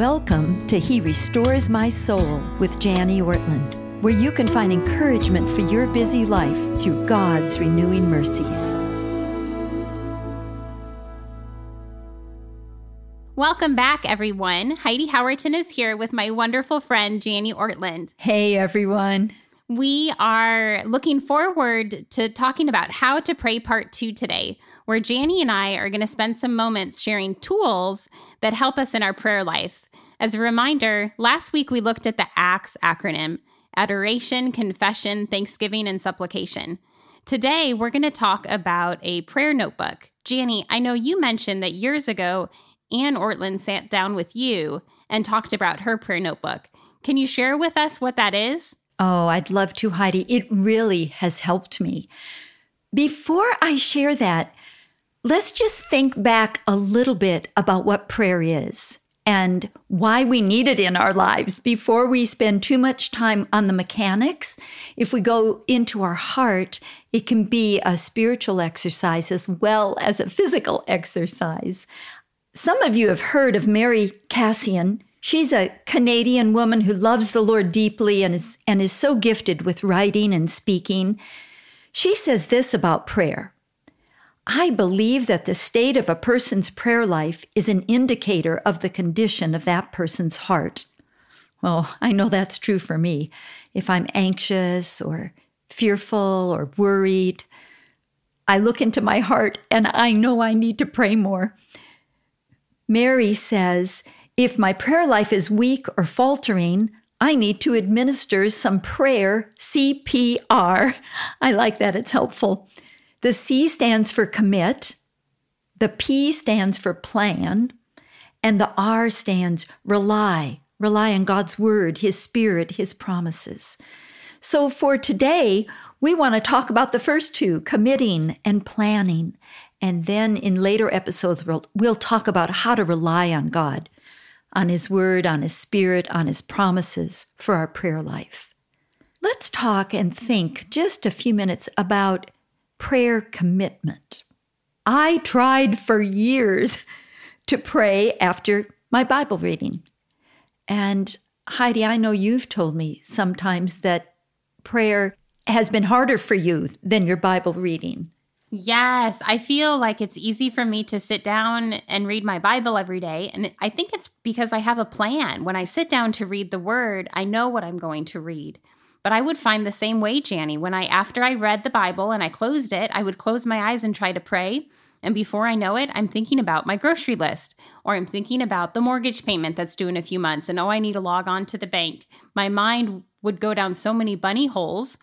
Welcome to He Restores My Soul with Jani Ortlund, where you can find encouragement for your busy life through God's renewing mercies. Welcome back, everyone. Heidi Howerton is here with my wonderful friend, Jani Ortlund. Hey, everyone. We are looking forward to talking about how to pray part two today, where Jani and I are going to spend some moments sharing tools that help us in our prayer life. As a reminder, last week we looked at the ACTS acronym Adoration, Confession, Thanksgiving, and Supplication. Today, we're going to talk about a prayer notebook. Jani, I know you mentioned that years ago Anne Ortlund sat down with you and talked about her prayer notebook. Can you share with us what that is? Oh, I'd love to, Heidi. It really has helped me. Before I share that, let's just think back a little bit about what prayer is and why we need it in our lives before we spend too much time on the mechanics. If we go into our heart, it can be a spiritual exercise as well as a physical exercise. Some of you have heard of Mary Kassian. She's a Canadian woman who loves the Lord deeply and is, and is so gifted with writing and speaking. She says this about prayer I believe that the state of a person's prayer life is an indicator of the condition of that person's heart. Well, I know that's true for me. If I'm anxious or fearful or worried, I look into my heart and I know I need to pray more. Mary says, if my prayer life is weak or faltering, I need to administer some prayer CPR. I like that, it's helpful. The C stands for commit, the P stands for plan, and the R stands rely. Rely on God's word, His spirit, His promises. So for today, we want to talk about the first two committing and planning. And then in later episodes, we'll, we'll talk about how to rely on God, on His Word, on His Spirit, on His promises for our prayer life. Let's talk and think just a few minutes about prayer commitment. I tried for years to pray after my Bible reading. And Heidi, I know you've told me sometimes that prayer has been harder for you than your Bible reading. Yes, I feel like it's easy for me to sit down and read my Bible every day. And I think it's because I have a plan. When I sit down to read the word, I know what I'm going to read. But I would find the same way, Jani. When I, after I read the Bible and I closed it, I would close my eyes and try to pray. And before I know it, I'm thinking about my grocery list, or I'm thinking about the mortgage payment that's due in a few months, and oh, I need to log on to the bank. My mind would go down so many bunny holes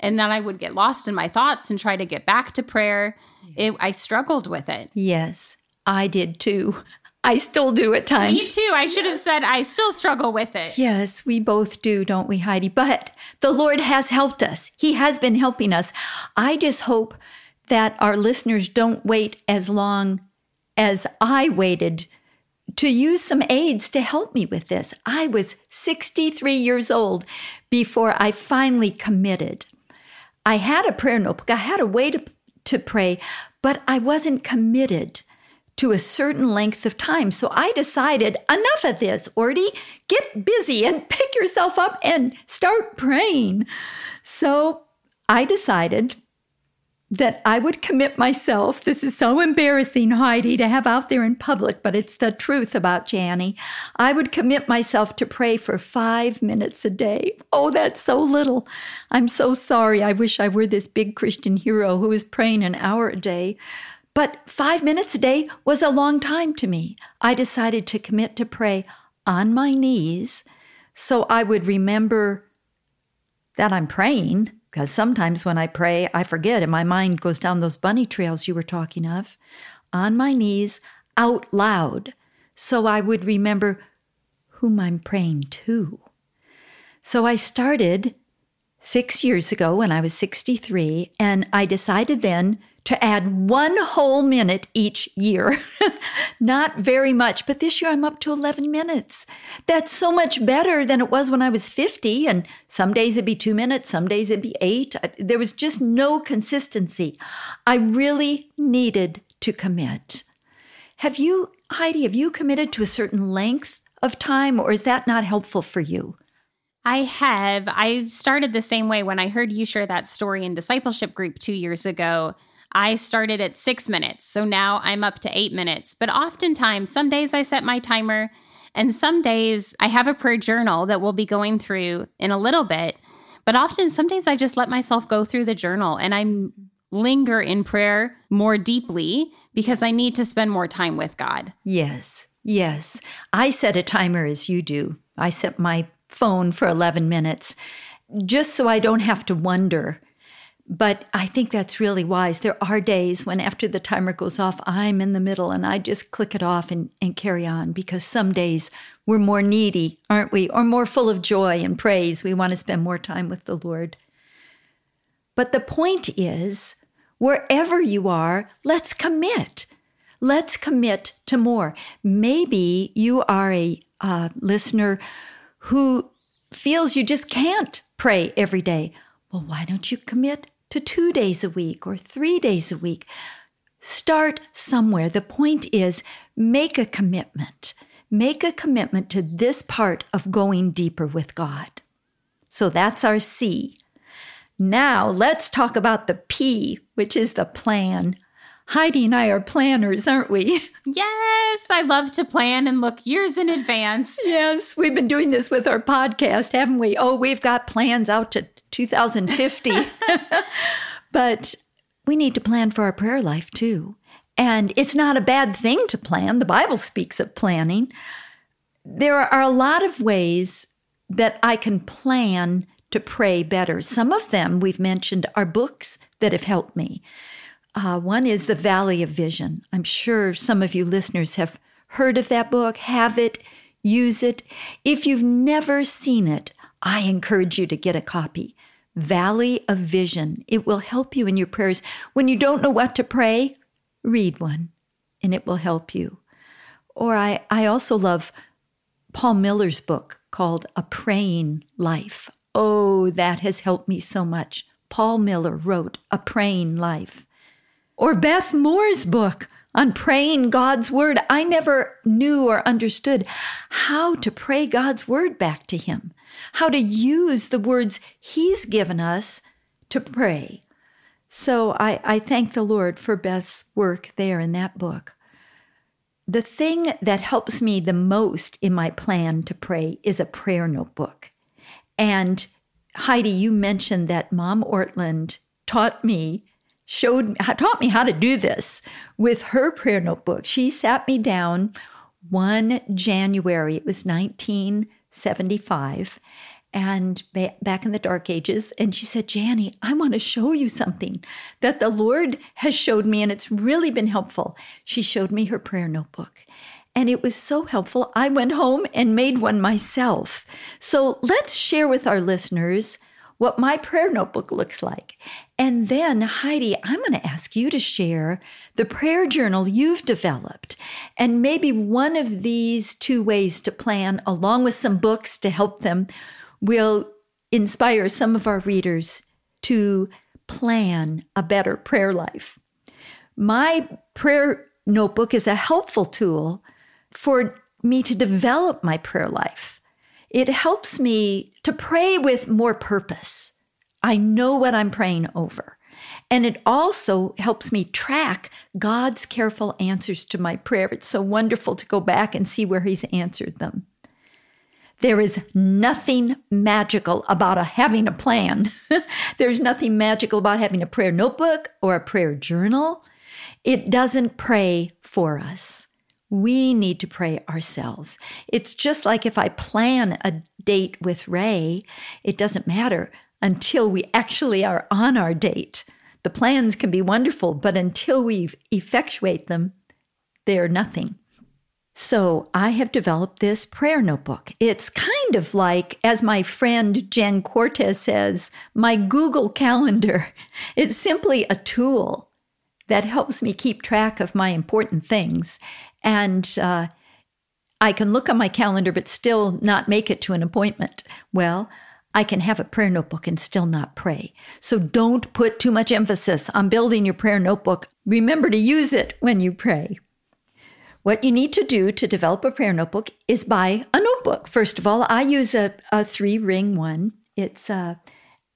and then I would get lost in my thoughts and try to get back to prayer. It, I struggled with it. Yes, I did too. I still do at times. Me too. I should have said I still struggle with it. Yes, we both do, don't we, Heidi? But the Lord has helped us. He has been helping us. I just hope that our listeners don't wait as long as I waited to use some aids to help me with this. I was 63 years old before I finally committed. I had a prayer notebook, I had a way to, to pray, but I wasn't committed to a certain length of time. So I decided enough of this, Orty. Get busy and pick yourself up and start praying. So I decided that I would commit myself. This is so embarrassing, Heidi, to have out there in public, but it's the truth about Jani. I would commit myself to pray for five minutes a day. Oh, that's so little. I'm so sorry. I wish I were this big Christian hero who was praying an hour a day. But five minutes a day was a long time to me. I decided to commit to pray on my knees so I would remember that I'm praying because sometimes when I pray, I forget and my mind goes down those bunny trails you were talking of, on my knees out loud, so I would remember whom I'm praying to. So I started six years ago when I was 63, and I decided then to add one whole minute each year. Not very much, but this year I'm up to 11 minutes. That's so much better than it was when I was 50. And some days it'd be two minutes, some days it'd be eight. There was just no consistency. I really needed to commit. Have you, Heidi, have you committed to a certain length of time, or is that not helpful for you? I have. I started the same way when I heard you share that story in discipleship group two years ago. I started at six minutes. So now I'm up to eight minutes. But oftentimes, some days I set my timer, and some days I have a prayer journal that we'll be going through in a little bit. But often, some days I just let myself go through the journal and I linger in prayer more deeply because I need to spend more time with God. Yes, yes. I set a timer as you do. I set my phone for 11 minutes just so I don't have to wonder. But I think that's really wise. There are days when, after the timer goes off, I'm in the middle and I just click it off and, and carry on because some days we're more needy, aren't we? Or more full of joy and praise. We want to spend more time with the Lord. But the point is, wherever you are, let's commit. Let's commit to more. Maybe you are a uh, listener who feels you just can't pray every day. Well, why don't you commit to two days a week or three days a week? Start somewhere. The point is make a commitment. Make a commitment to this part of going deeper with God. So that's our C. Now let's talk about the P, which is the plan. Heidi and I are planners, aren't we? Yes, I love to plan and look years in advance. yes, we've been doing this with our podcast, haven't we? Oh, we've got plans out to 2050. but we need to plan for our prayer life too. And it's not a bad thing to plan. The Bible speaks of planning. There are a lot of ways that I can plan to pray better. Some of them we've mentioned are books that have helped me. Uh, one is The Valley of Vision. I'm sure some of you listeners have heard of that book, have it, use it. If you've never seen it, I encourage you to get a copy. Valley of Vision. It will help you in your prayers. When you don't know what to pray, read one and it will help you. Or I, I also love Paul Miller's book called A Praying Life. Oh, that has helped me so much. Paul Miller wrote A Praying Life. Or Beth Moore's book on praying God's word. I never knew or understood how to pray God's word back to Him, how to use the words He's given us to pray. So I, I thank the Lord for Beth's work there in that book. The thing that helps me the most in my plan to pray is a prayer notebook. And Heidi, you mentioned that Mom Ortlund taught me showed taught me how to do this with her prayer notebook. She sat me down one January, it was 1975, and back in the dark ages, and she said, Jani, I want to show you something that the Lord has showed me, and it's really been helpful. She showed me her prayer notebook. And it was so helpful. I went home and made one myself. So let's share with our listeners what my prayer notebook looks like. And then, Heidi, I'm going to ask you to share the prayer journal you've developed and maybe one of these two ways to plan, along with some books to help them, will inspire some of our readers to plan a better prayer life. My prayer notebook is a helpful tool for me to develop my prayer life it helps me to pray with more purpose. I know what I'm praying over. And it also helps me track God's careful answers to my prayer. It's so wonderful to go back and see where He's answered them. There is nothing magical about a, having a plan. There's nothing magical about having a prayer notebook or a prayer journal. It doesn't pray for us. We need to pray ourselves. It's just like if I plan a date with Ray, it doesn't matter until we actually are on our date. The plans can be wonderful, but until we effectuate them, they're nothing. So I have developed this prayer notebook. It's kind of like, as my friend Jen Cortez says, my Google Calendar. It's simply a tool that helps me keep track of my important things and uh, I can look on my calendar but still not make it to an appointment. Well, I can have a prayer notebook and still not pray. So don't put too much emphasis on building your prayer notebook. Remember to use it when you pray. what you need to do to develop a prayer notebook is buy a notebook. First of all, I use a, a three ring one. It's a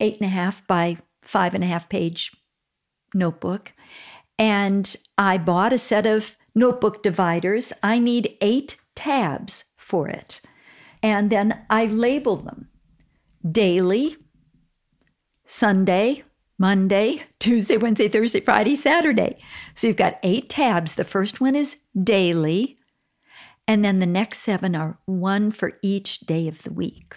eight and a half by five and a half page notebook. And I bought a set of notebook dividers. I need eight tabs for it. And then I label them daily, Sunday, Monday, Tuesday, Wednesday, Thursday, Friday, Saturday. So you've got eight tabs. The first one is daily, and then the next seven are one for each day of the week.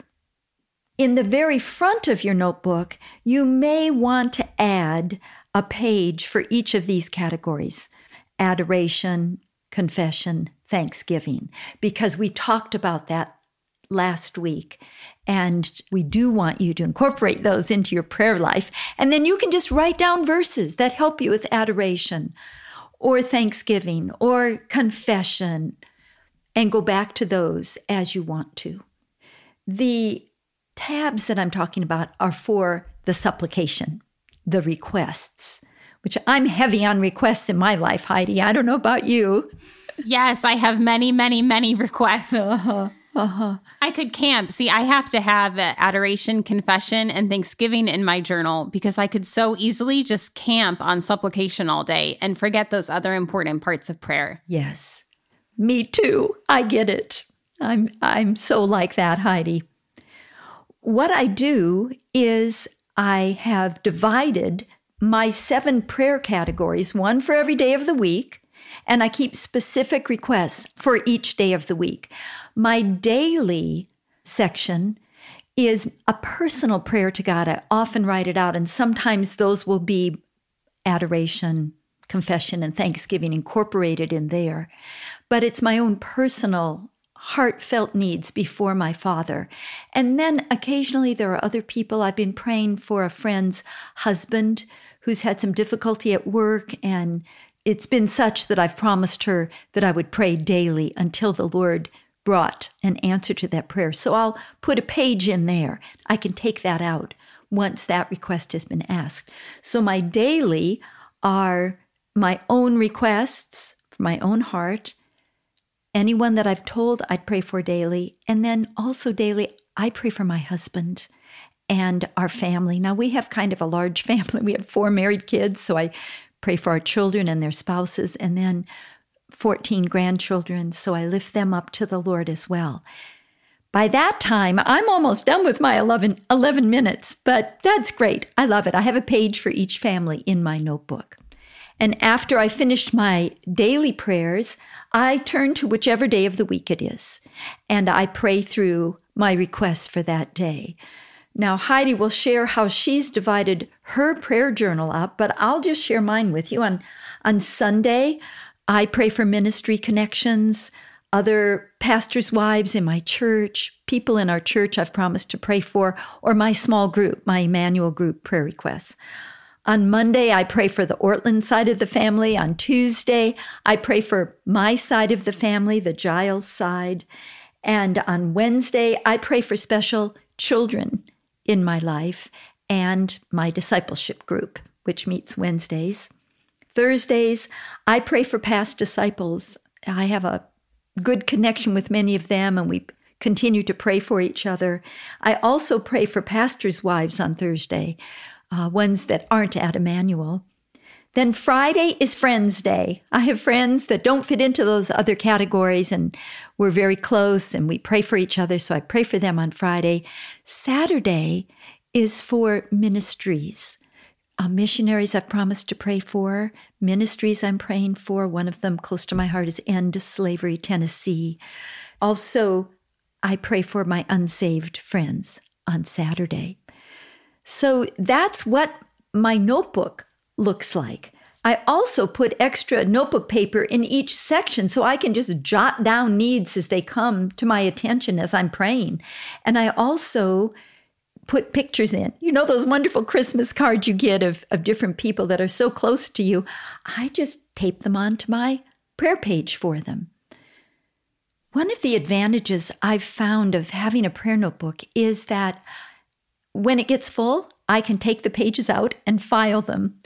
In the very front of your notebook, you may want to add a page for each of these categories adoration, confession, thanksgiving, because we talked about that last week. And we do want you to incorporate those into your prayer life. And then you can just write down verses that help you with adoration or thanksgiving or confession and go back to those as you want to. The tabs that I'm talking about are for the supplication, the requests, which I'm heavy on requests in my life, Heidi. I don't know about you. Yes, I have many, many, many requests. Uh-huh. Uh-huh. I could camp. See, I have to have adoration, confession, and thanksgiving in my journal because I could so easily just camp on supplication all day and forget those other important parts of prayer. Yes. Me too. I get it. I'm I'm so like that, Heidi. What I do is I have divided my seven prayer categories, one for every day of the week, and I keep specific requests for each day of the week. My daily section is a personal prayer to God. I often write it out, and sometimes those will be adoration, confession, and thanksgiving incorporated in there. But it's my own personal, heartfelt needs before my Father. And then occasionally there are other people. I've been praying for a friend's husband who's had some difficulty at work and it's been such that I've promised her that I would pray daily until the Lord brought an answer to that prayer. So I'll put a page in there. I can take that out once that request has been asked. So my daily are my own requests from my own heart. Anyone that I've told I'd pray for daily. And then also daily, I pray for my husband and our family. Now we have kind of a large family. We have four married kids, so I pray for our children and their spouses, and then 14 grandchildren. So I lift them up to the Lord as well. By that time, I'm almost done with my 11, 11 minutes, but that's great. I love it. I have a page for each family in my notebook. And after I finished my daily prayers, I turn to whichever day of the week it is, and I pray through my requests for that day. Now, Heidi will share how she's divided her prayer journal up, but I'll just share mine with you. On, on Sunday, I pray for ministry connections, other pastors' wives in my church, people in our church I've promised to pray for, or my small group, my Immanuel group prayer requests. On Monday, I pray for the Ortlund side of the family. On Tuesday, I pray for my side of the family, the Giles side. And on Wednesday, I pray for special children in my life and my discipleship group, which meets Wednesdays. Thursdays, I pray for past disciples. I have a good connection with many of them, and we continue to pray for each other. I also pray for pastors' wives on Thursday, uh, ones that aren't at Immanuel. Then Friday is Friends Day. I have friends that don't fit into those other categories, and we're very close and we pray for each other. So I pray for them on Friday. Saturday is for ministries. Uh, missionaries I've promised to pray for, ministries I'm praying for. One of them close to my heart is End Slavery Tennessee. Also, I pray for my unsaved friends on Saturday. So that's what my notebook looks like. I also put extra notebook paper in each section so I can just jot down needs as they come to my attention as I'm praying. And I also put pictures in. You know, those wonderful Christmas cards you get of, of different people that are so close to you. I just tape them onto my prayer page for them. One of the advantages I've found of having a prayer notebook is that when it gets full, I can take the pages out and file them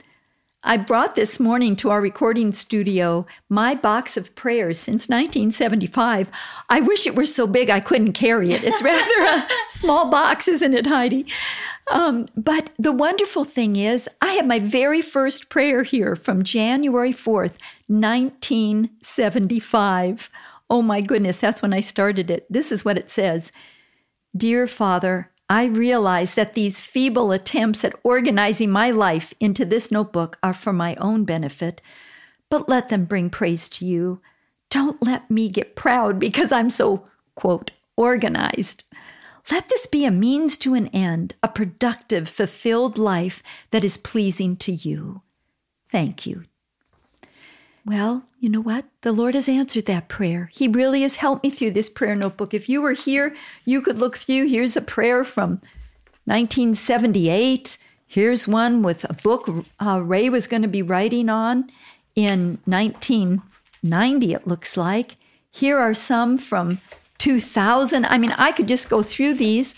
I brought this morning to our recording studio my box of prayers since 1975. I wish it were so big I couldn't carry it. It's rather a small box, isn't it, Heidi? Um, but the wonderful thing is, I have my very first prayer here from January 4th, 1975. Oh my goodness, that's when I started it. This is what it says Dear Father, I realize that these feeble attempts at organizing my life into this notebook are for my own benefit, but let them bring praise to you. Don't let me get proud because I'm so, quote, organized. Let this be a means to an end, a productive, fulfilled life that is pleasing to you. Thank you. Well, you know what? The Lord has answered that prayer. He really has helped me through this prayer notebook. If you were here, you could look through. Here's a prayer from 1978. Here's one with a book uh, Ray was going to be writing on in 1990, it looks like. Here are some from 2000. I mean, I could just go through these.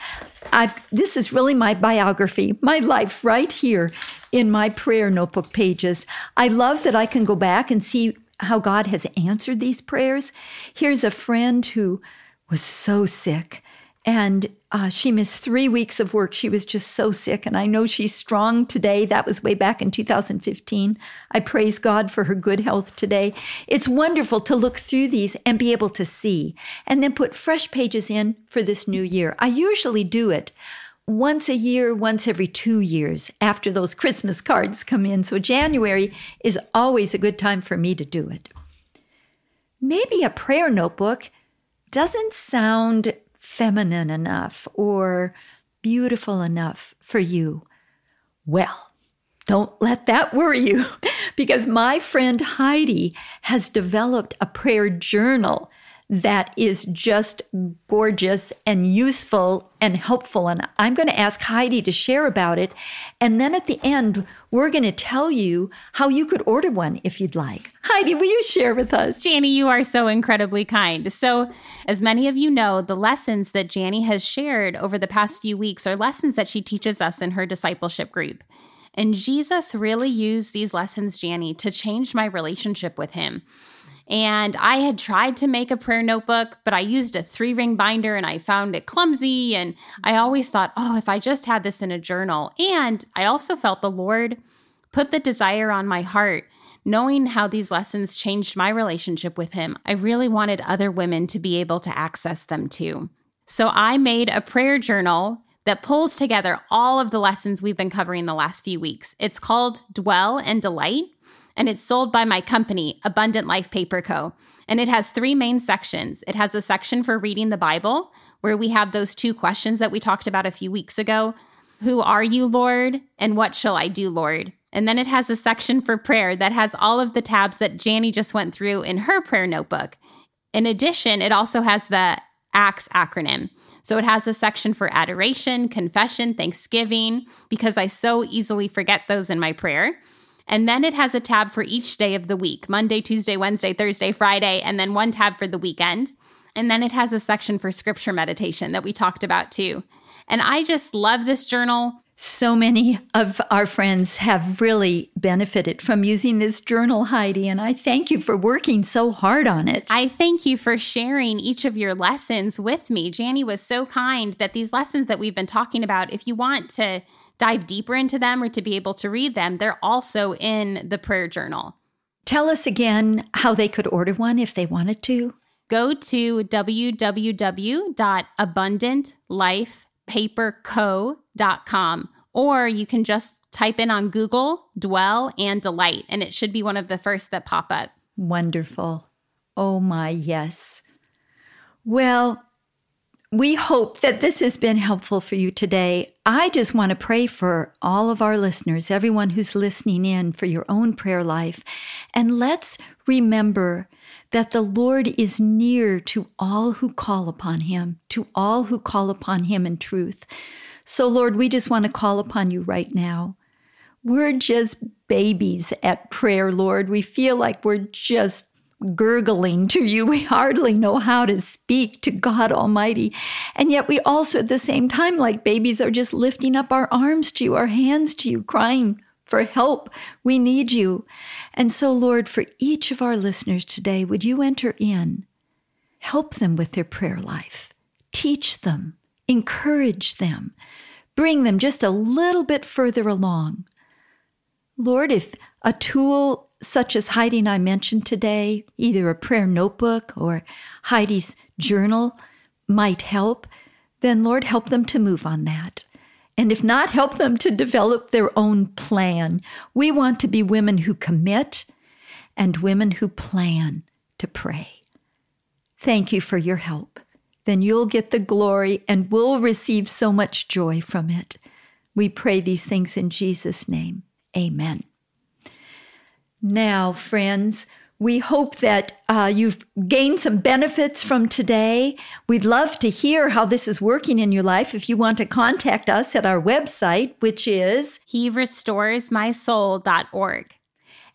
I've, this is really my biography, my life right here in my prayer notebook pages. I love that I can go back and see how God has answered these prayers. Here's a friend who was so sick and uh, she missed three weeks of work. She was just so sick. And I know she's strong today. That was way back in 2015. I praise God for her good health today. It's wonderful to look through these and be able to see and then put fresh pages in for this new year. I usually do it once a year, once every two years after those Christmas cards come in. So January is always a good time for me to do it. Maybe a prayer notebook doesn't sound feminine enough or beautiful enough for you. Well, don't let that worry you because my friend Heidi has developed a prayer journal that is just gorgeous and useful and helpful. And I'm going to ask Heidi to share about it. And then at the end, we're going to tell you how you could order one if you'd like. Heidi, will you share with us? Jani, you are so incredibly kind. So, as many of you know, the lessons that Jani has shared over the past few weeks are lessons that she teaches us in her discipleship group. And Jesus really used these lessons, Jani, to change my relationship with him. And I had tried to make a prayer notebook, but I used a three ring binder and I found it clumsy. And I always thought, oh, if I just had this in a journal. And I also felt the Lord put the desire on my heart. Knowing how these lessons changed my relationship with Him, I really wanted other women to be able to access them too. So I made a prayer journal that pulls together all of the lessons we've been covering the last few weeks. It's called Dwell and Delight and it's sold by my company, Abundant Life Paper Co. And it has three main sections. It has a section for reading the Bible, where we have those two questions that we talked about a few weeks ago Who are you, Lord? And what shall I do, Lord? And then it has a section for prayer that has all of the tabs that Jani just went through in her prayer notebook. In addition, it also has the ACTS acronym. So it has a section for adoration, confession, thanksgiving, because I so easily forget those in my prayer. And then it has a tab for each day of the week Monday, Tuesday, Wednesday, Thursday, Friday, and then one tab for the weekend. And then it has a section for scripture meditation that we talked about too. And I just love this journal. So many of our friends have really benefited from using this journal, Heidi, and I thank you for working so hard on it. I thank you for sharing each of your lessons with me. Jani was so kind that these lessons that we've been talking about, if you want to dive deeper into them or to be able to read them, they're also in the prayer journal. Tell us again how they could order one if they wanted to. Go to www.abundantlifepaperco.com or you can just type in on Google dwell and delight, and it should be one of the first that pop up. Wonderful. Oh, my, yes. Well, we hope that this has been helpful for you today. I just want to pray for all of our listeners, everyone who's listening in for your own prayer life. And let's remember that the Lord is near to all who call upon him, to all who call upon him in truth. So, Lord, we just want to call upon you right now. We're just babies at prayer, Lord. We feel like we're just gurgling to you. We hardly know how to speak to God Almighty. And yet we also, at the same time, like babies, are just lifting up our arms to you, our hands to you, crying for help. We need you. And so, Lord, for each of our listeners today, would you enter in? Help them with their prayer life. Teach them. Encourage them. Bring them just a little bit further along. Lord, if a tool such as Heidi and I mentioned today, either a prayer notebook or Heidi's journal, might help, then Lord, help them to move on that. And if not, help them to develop their own plan. We want to be women who commit and women who plan to pray. Thank you for your help. Then you'll get the glory and we'll receive so much joy from it. We pray these things in Jesus' name. Amen. Now, friends, we hope that uh, you've gained some benefits from today. We'd love to hear how this is working in your life. If you want to contact us at our website, which is He restores my soul.org.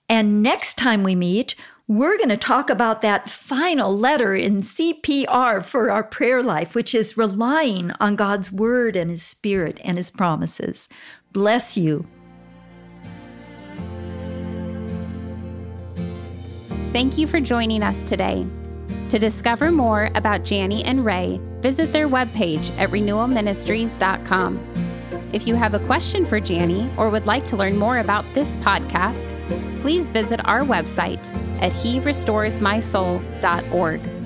And next time we meet, we're going to talk about that final letter in CPR for our prayer life, which is relying on God's word and his spirit and his promises. Bless you. Thank you for joining us today. To discover more about Jani and Ray, visit their webpage at renewalministries.com. If you have a question for Jani or would like to learn more about this podcast, please visit our website at herestoresmysoul.org.